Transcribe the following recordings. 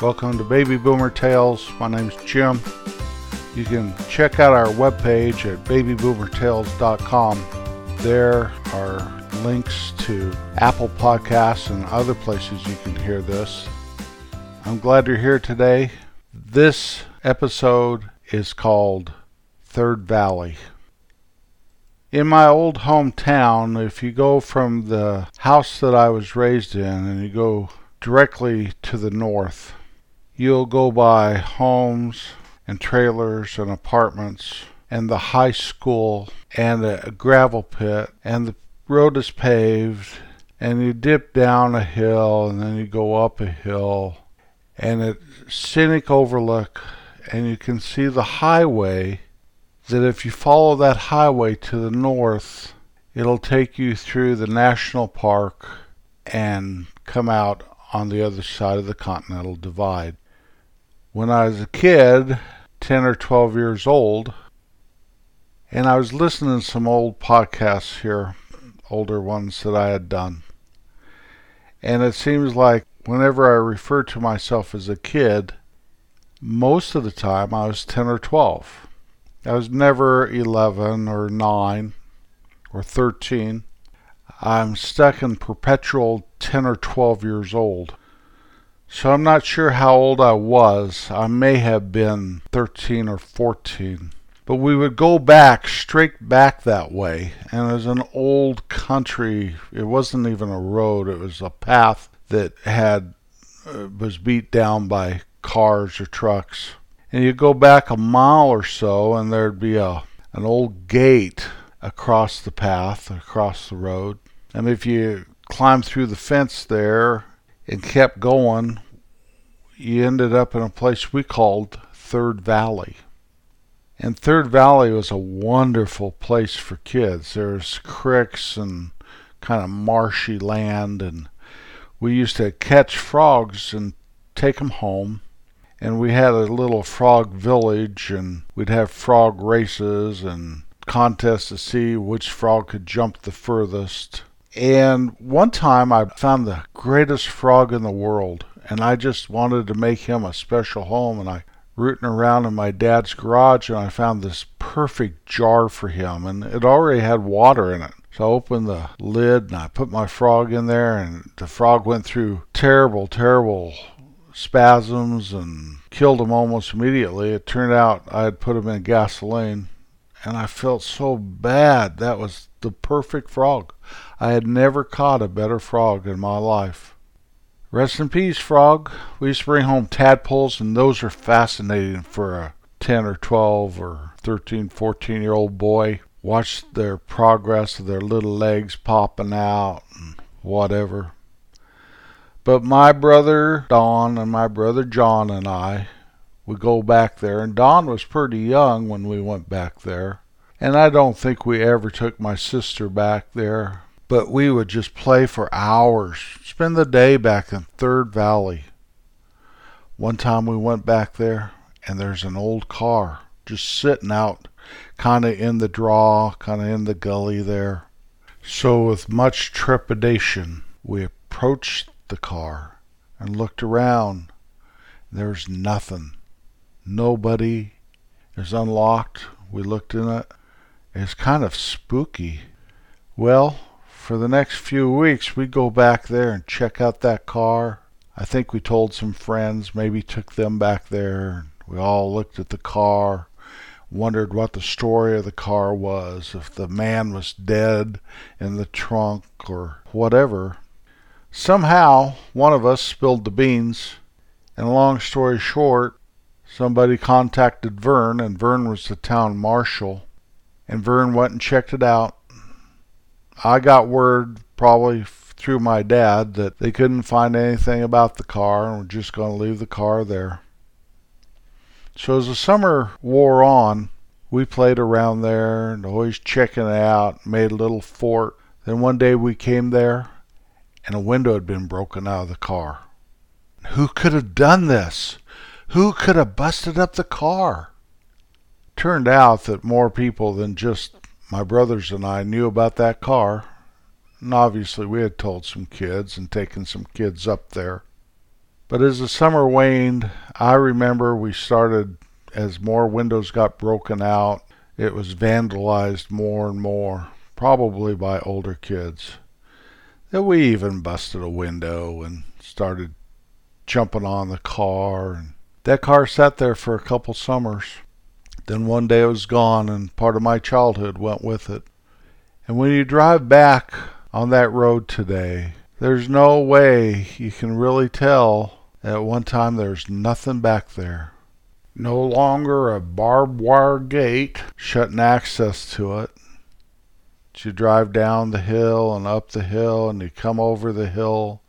Welcome to Baby Boomer Tales. My name's Jim. You can check out our webpage at babyboomertales.com. There are links to Apple Podcasts and other places you can hear this. I'm glad you're here today. This episode is called Third Valley. In my old hometown, if you go from the house that I was raised in and you go directly to the north, you'll go by homes and trailers and apartments and the high school and a gravel pit and the road is paved and you dip down a hill and then you go up a hill and a scenic overlook and you can see the highway that if you follow that highway to the north it'll take you through the national park and come out on the other side of the continental divide when I was a kid, 10 or 12 years old, and I was listening to some old podcasts here, older ones that I had done. And it seems like whenever I refer to myself as a kid, most of the time I was 10 or 12. I was never 11 or 9 or 13. I'm stuck in perpetual 10 or 12 years old. So I'm not sure how old I was. I may have been 13 or 14. But we would go back, straight back that way. And it was an old country. It wasn't even a road, it was a path that had uh, was beat down by cars or trucks. And you go back a mile or so and there'd be a an old gate across the path, across the road. And if you climbed through the fence there and kept going, you ended up in a place we called Third Valley. And Third Valley was a wonderful place for kids. There's creeks and kind of marshy land, and we used to catch frogs and take them home. And we had a little frog village, and we'd have frog races and contests to see which frog could jump the furthest. And one time I found the greatest frog in the world, and I just wanted to make him a special home. And I rooting around in my dad's garage, and I found this perfect jar for him, and it already had water in it. So I opened the lid and I put my frog in there, and the frog went through terrible, terrible spasms and killed him almost immediately. It turned out I had put him in gasoline, and I felt so bad. That was the perfect frog. I had never caught a better frog in my life. Rest in peace, frog. We used to bring home tadpoles, and those are fascinating for a 10 or 12 or 13, 14 year old boy. Watch their progress of their little legs popping out and whatever. But my brother Don and my brother John and I would go back there, and Don was pretty young when we went back there. And I don't think we ever took my sister back there, but we would just play for hours, spend the day back in Third Valley. One time we went back there, and there's an old car just sitting out, kind of in the draw, kind of in the gully there. So, with much trepidation, we approached the car and looked around. There's nothing. Nobody. is unlocked. We looked in it. It's kind of spooky. Well, for the next few weeks, we'd go back there and check out that car. I think we told some friends, maybe took them back there. We all looked at the car, wondered what the story of the car was, if the man was dead in the trunk or whatever. Somehow, one of us spilled the beans, and long story short, somebody contacted Vern, and Vern was the town marshal, and Vern went and checked it out. I got word, probably through my dad, that they couldn't find anything about the car and were just going to leave the car there. So as the summer wore on, we played around there and always checking it out, made a little fort. Then one day we came there and a window had been broken out of the car. Who could have done this? Who could have busted up the car? Turned out that more people than just my brothers and I knew about that car. And obviously, we had told some kids and taken some kids up there. But as the summer waned, I remember we started, as more windows got broken out, it was vandalized more and more, probably by older kids. That we even busted a window and started jumping on the car. And that car sat there for a couple summers. Then one day it was gone, and part of my childhood went with it. And when you drive back on that road today, there's no way you can really tell that at one time there's nothing back there. No longer a barbed wire gate shutting access to it. You drive down the hill and up the hill, and you come over the hill,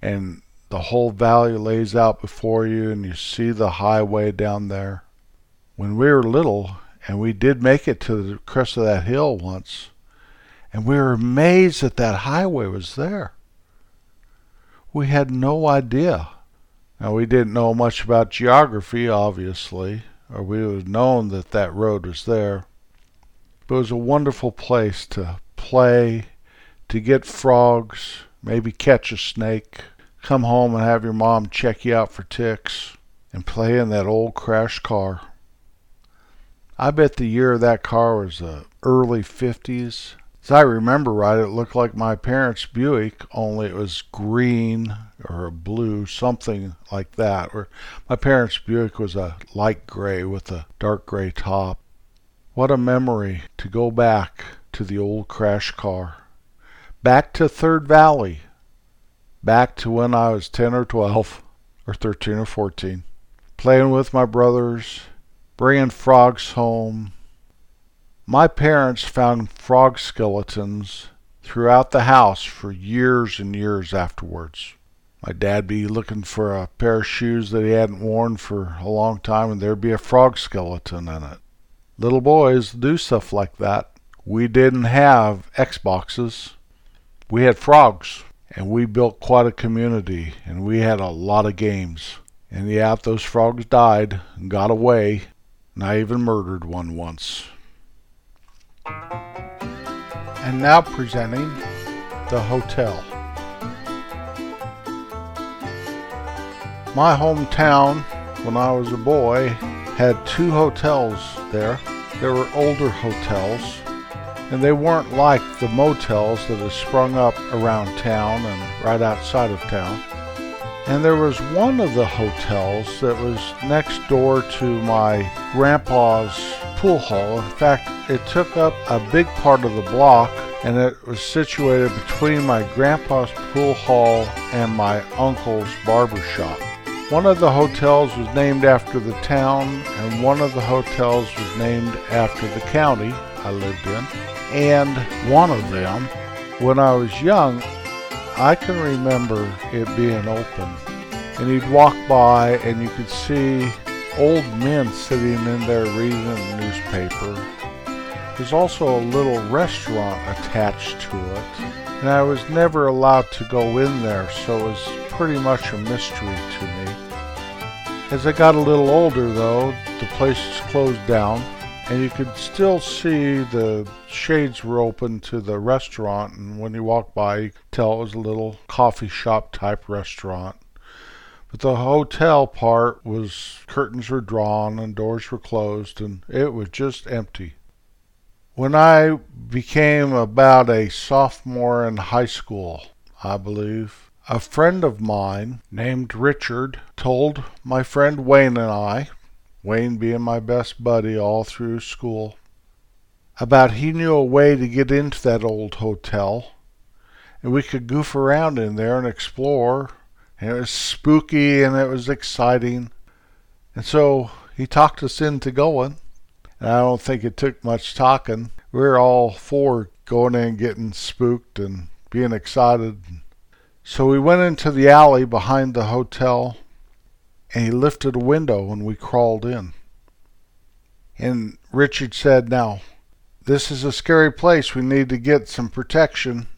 and the whole valley lays out before you, and you see the highway down there. When we were little, and we did make it to the crest of that hill once, and we were amazed that that highway was there. We had no idea. Now, we didn't know much about geography, obviously, or we would have known that that road was there. But it was a wonderful place to play, to get frogs, maybe catch a snake, come home and have your mom check you out for ticks, and play in that old crash car. I bet the year of that car was the early 50s. As I remember right, it looked like my parents' Buick, only it was green or blue, something like that. Or my parents' Buick was a light gray with a dark gray top. What a memory to go back to the old crash car. Back to Third Valley. Back to when I was 10 or 12 or 13 or 14. Playing with my brothers, bringing frogs home, my parents found frog skeletons throughout the house for years and years afterwards. My dad be looking for a pair of shoes that he hadn't worn for a long time, and there'd be a frog skeleton in it. Little boys do stuff like that. We didn't have Xboxes. We had frogs, and we built quite a community, and we had a lot of games. And yeah, those frogs died and got away, and I even murdered one once. And now presenting the hotel. My hometown, when I was a boy, had two hotels there. There were older hotels, and they weren't like the motels that had sprung up around town and right outside of town. And there was one of the hotels that was next door to my grandpa's pool hall. In fact, it took up a big part of the block and it was situated between my grandpa's pool hall and my uncle's barber shop. One of the hotels was named after the town, and one of the hotels was named after the county I lived in. And one of them, when I was young, I can remember it being open. And you'd walk by and you could see old men sitting in there reading the newspaper. There's also a little restaurant attached to it, and I was never allowed to go in there, so it was pretty much a mystery to me. As I got a little older, though, the place closed down, and you could still see the shades were open to the restaurant, and when you walked by, you could tell it was a little coffee shop type restaurant. But the hotel part was curtains were drawn and doors were closed, and it was just empty. When I became about a sophomore in high school, I believe, a friend of mine named Richard told my friend Wayne and I, Wayne being my best buddy all through school, about he knew a way to get into that old hotel, and we could goof around in there and explore and it was spooky and it was exciting. And so he talked us into going. And I don't think it took much talking. We were all four going in getting spooked and being excited. So we went into the alley behind the hotel and he lifted a window and we crawled in. And Richard said, Now, this is a scary place. We need to get some protection.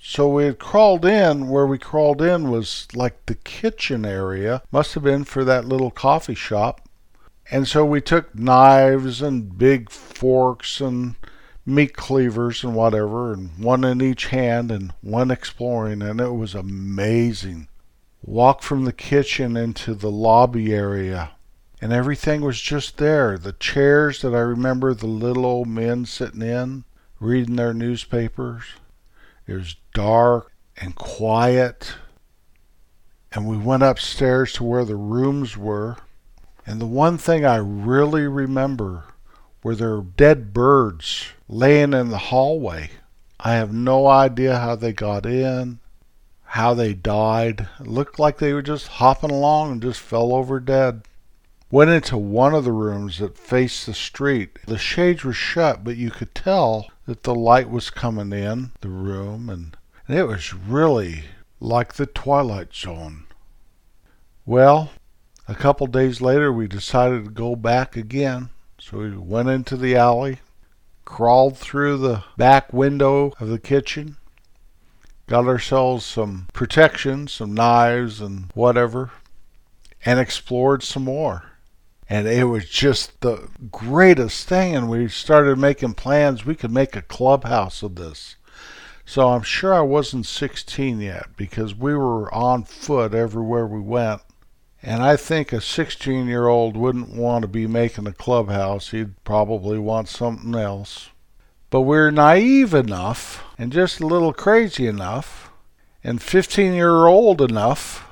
So we had crawled in. Where we crawled in was like the kitchen area. Must have been for that little coffee shop. And so we took knives and big forks and meat cleavers and whatever, and one in each hand and one exploring, and it was amazing. Walked from the kitchen into the lobby area, and everything was just there. The chairs that I remember the little old men sitting in, reading their newspapers. It was dark and quiet. And we went upstairs to where the rooms were. And the one thing I really remember were there dead birds laying in the hallway. I have no idea how they got in, how they died. It looked like they were just hopping along and just fell over dead. Went into one of the rooms that faced the street. The shades were shut, but you could tell that the light was coming in the room, and, and it was really like the Twilight Zone. Well, a couple days later, we decided to go back again. So we went into the alley, crawled through the back window of the kitchen, got ourselves some protection, some knives and whatever, and explored some more. And it was just the greatest thing. And we started making plans. We could make a clubhouse of this. So I'm sure I wasn't 16 yet because we were on foot everywhere we went. And I think a 16 year old wouldn't want to be making a clubhouse. He'd probably want something else. But we're naive enough and just a little crazy enough and 15 year old enough.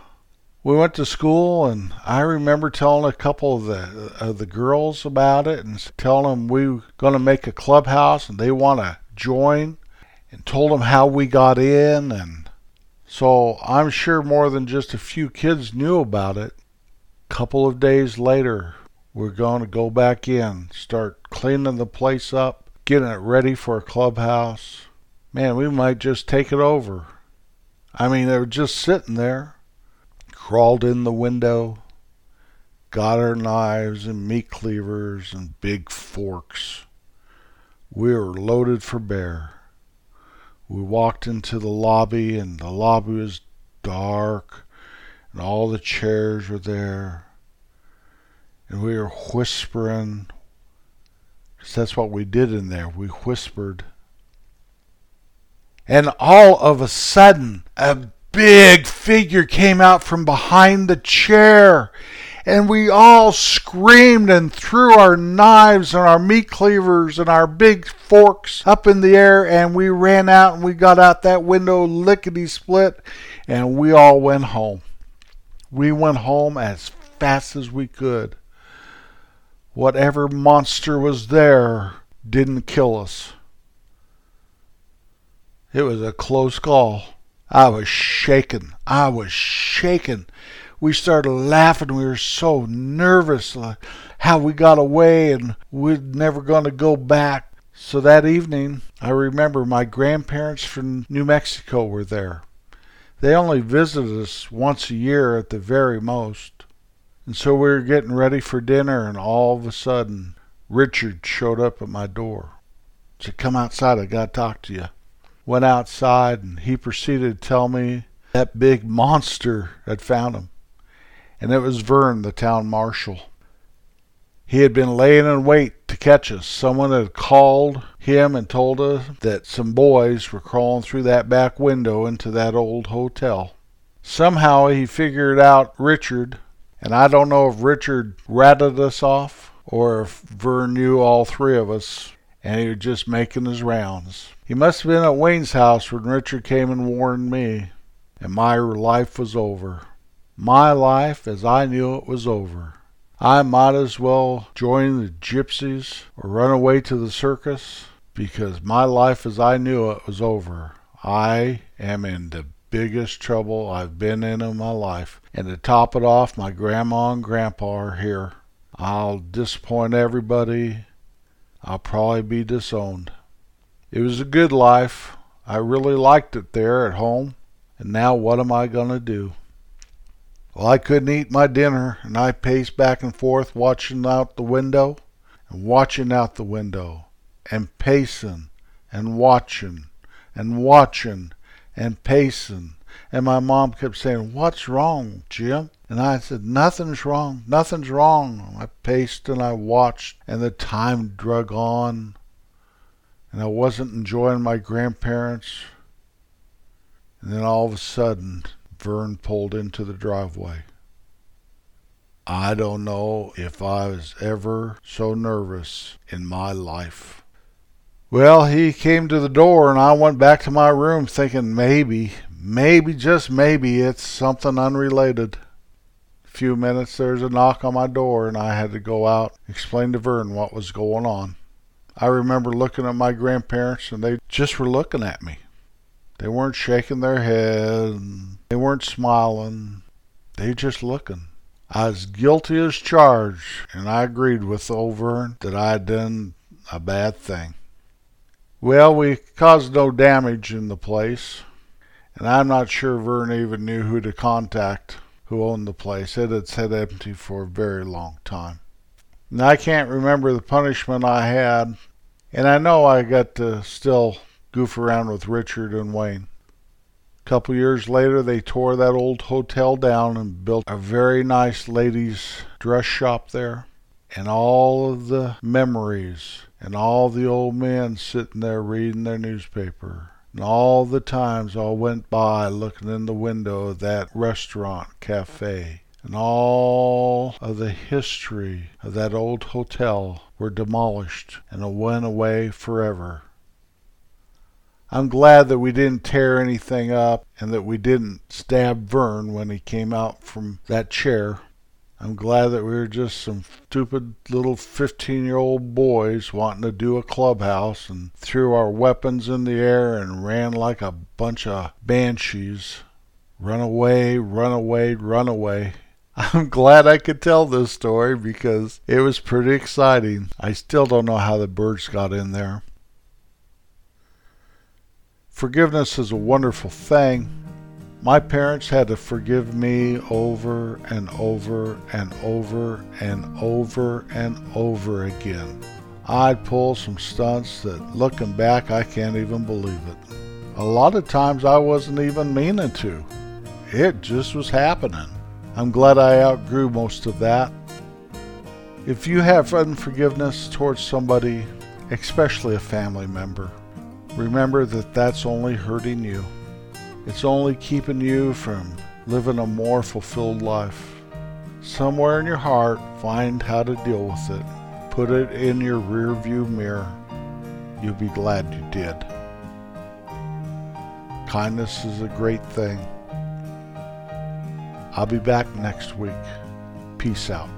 We went to school, and I remember telling a couple of the of the girls about it and telling them we were going to make a clubhouse and they want to join, and told them how we got in and so I'm sure more than just a few kids knew about it. A Couple of days later, we're going to go back in, start cleaning the place up, getting it ready for a clubhouse. Man, we might just take it over. I mean, they were just sitting there. Crawled in the window, got our knives and meat cleavers and big forks. We were loaded for bear. We walked into the lobby, and the lobby was dark, and all the chairs were there. And we were whispering. That's what we did in there. We whispered. And all of a sudden, a big figure came out from behind the chair and we all screamed and threw our knives and our meat cleavers and our big forks up in the air and we ran out and we got out that window lickety split and we all went home. We went home as fast as we could. Whatever monster was there didn't kill us. It was a close call. I was shaken. I was shaken we started laughing. We were so nervous how we got away and we're never going to go back. So that evening, I remember my grandparents from New Mexico were there. They only visited us once a year at the very most. And so we were getting ready for dinner, and all of a sudden, Richard showed up at my door. Said, Come outside, I got to talk to you. Went outside, and he proceeded to tell me that big monster had found him and it was Vern, the town marshal. He had been laying in wait to catch us. Someone had called him and told us that some boys were crawling through that back window into that old hotel. Somehow he figured out Richard, and I don't know if Richard ratted us off or if Vern knew all three of us and he was just making his rounds. He must have been at Wayne's house when Richard came and warned me, and my life was over. My life as I knew it was over. I might as well join the gypsies or run away to the circus because my life as I knew it was over. I am in the biggest trouble I've been in in my life. And to top it off, my grandma and grandpa are here. I'll disappoint everybody. I'll probably be disowned. It was a good life. I really liked it there at home. And now what am I going to do? Well, I couldn't eat my dinner, and I paced back and forth, watching out the window, and watching out the window, and pacing, and watching, and watching, and pacing. And my mom kept saying, What's wrong, Jim? And I said, Nothing's wrong, nothing's wrong. I paced and I watched, and the time drug on, and I wasn't enjoying my grandparents. And then all of a sudden, Vern pulled into the driveway. I don't know if I was ever so nervous in my life. Well, he came to the door, and I went back to my room thinking maybe, maybe, just maybe, it's something unrelated. A few minutes, there's a knock on my door, and I had to go out, explain to Vern what was going on. I remember looking at my grandparents, and they just were looking at me. They weren't shaking their head, they weren't smiling, they were just looking. I was guilty as charged, and I agreed with old Vern that I had done a bad thing. Well, we caused no damage in the place, and I'm not sure Vern even knew who to contact who owned the place. It had sat empty for a very long time. And I can't remember the punishment I had, and I know I got to still goof around with Richard and Wayne. A couple years later, they tore that old hotel down and built a very nice ladies' dress shop there. And all of the memories and all the old men sitting there reading their newspaper, and all the times I went by looking in the window of that restaurant cafe, and all of the history of that old hotel were demolished and went away forever. I'm glad that we didn't tear anything up and that we didn't stab Vern when he came out from that chair. I'm glad that we were just some stupid little 15 year old boys wanting to do a clubhouse and threw our weapons in the air and ran like a bunch of banshees. Run away, run away, run away. I'm glad I could tell this story because it was pretty exciting. I still don't know how the birds got in there. Forgiveness is a wonderful thing. My parents had to forgive me over and over and over and over and over again. I'd pull some stunts that, looking back, I can't even believe it. A lot of times I wasn't even meaning to. It just was happening. I'm glad I outgrew most of that. If you have unforgiveness towards somebody, especially a family member, remember that that's only hurting you. It's only keeping you from living a more fulfilled life. Somewhere in your heart, find how to deal with it. Put it in your rearview mirror. You'll be glad you did. Kindness is a great thing. I'll be back next week. Peace out.